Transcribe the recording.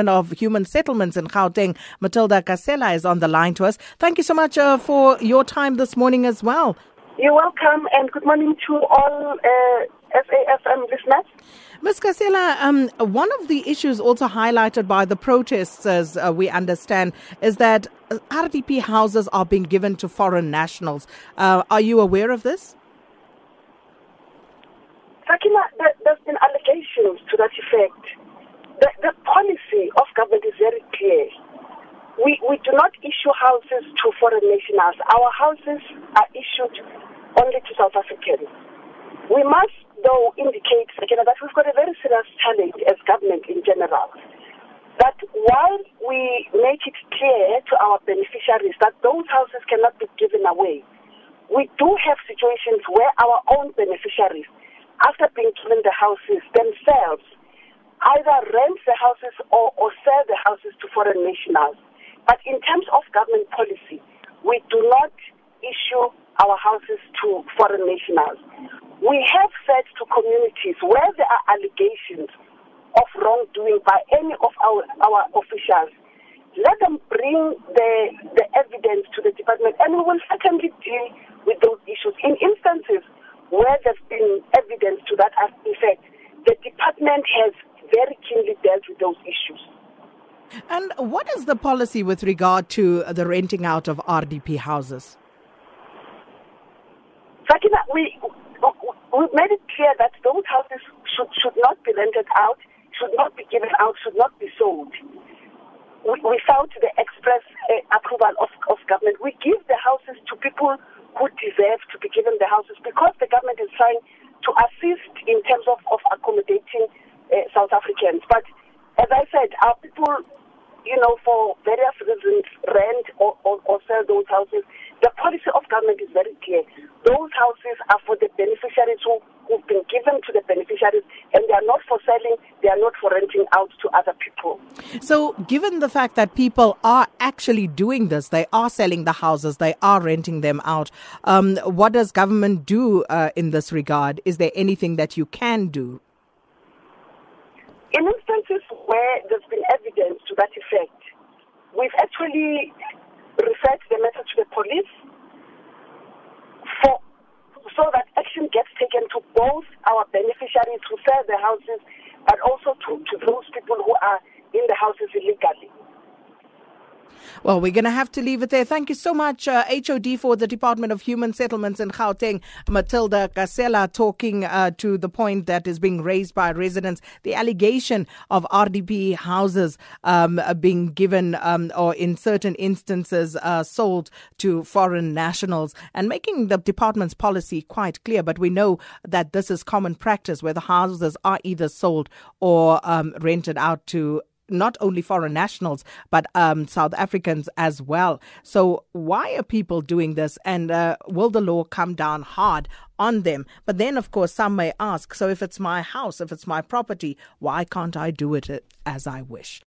Department of Human Settlements in Gauteng, Matilda Gasela, is on the line to us. Thank you so much uh, for your time this morning as well. You're welcome, and good morning to all uh, SAFM listeners. Ms. Gasela, um, one of the issues also highlighted by the protests, as uh, we understand, is that RDP houses are being given to foreign nationals. Uh, are you aware of this? Sakina, there's been allegations to that effect. The, the policy of government is very clear. We, we do not issue houses to foreign nationals. Our houses are issued only to South Africans. We must, though, indicate again that we've got a very serious challenge as government in general. That while we make it clear to our beneficiaries that those houses cannot be given away, we do have situations where our own beneficiaries, after being given the houses themselves, either rent the houses or, or sell the houses to foreign nationals. But in terms of government policy, we do not issue our houses to foreign nationals. We have said to communities where there are allegations of wrongdoing by any of our, our officials, let them bring the, the evidence to the department and we will certainly deal with those issues. In instances where there's been evidence to that effect, the department has very keenly dealt with those issues. And what is the policy with regard to the renting out of RDP houses? Sakina, we, we made it clear that those houses should, should not be rented out, should not be given out, should not be sold. Without the express uh, approval of, of government, we give the houses to people who deserve to be given the houses because the government is trying to assist in terms of, of accommodating uh, South Africans. But as I said, our people, you know, for various reasons, rent or, or, or sell those houses. The policy of government is very clear. Those houses are for the beneficiaries who, who've been given to the beneficiaries, and they are not for selling, they are not for renting out to other people. So, given the fact that people are actually doing this, they are selling the houses, they are renting them out, um, what does government do uh, in this regard? Is there anything that you can do? In instances where there's been evidence to that effect, we've actually referred the matter to the police for so that action gets taken to both our beneficiaries who sell the houses, but also to, to those people who are in the houses illegally. Well, we're going to have to leave it there. Thank you so much, uh, HOD for the Department of Human Settlements in Gauteng, Matilda Gasela, talking uh, to the point that is being raised by residents the allegation of RDP houses um, being given um, or in certain instances uh, sold to foreign nationals and making the department's policy quite clear. But we know that this is common practice where the houses are either sold or um, rented out to not only foreign nationals, but um, South Africans as well. So, why are people doing this? And uh, will the law come down hard on them? But then, of course, some may ask so, if it's my house, if it's my property, why can't I do it as I wish?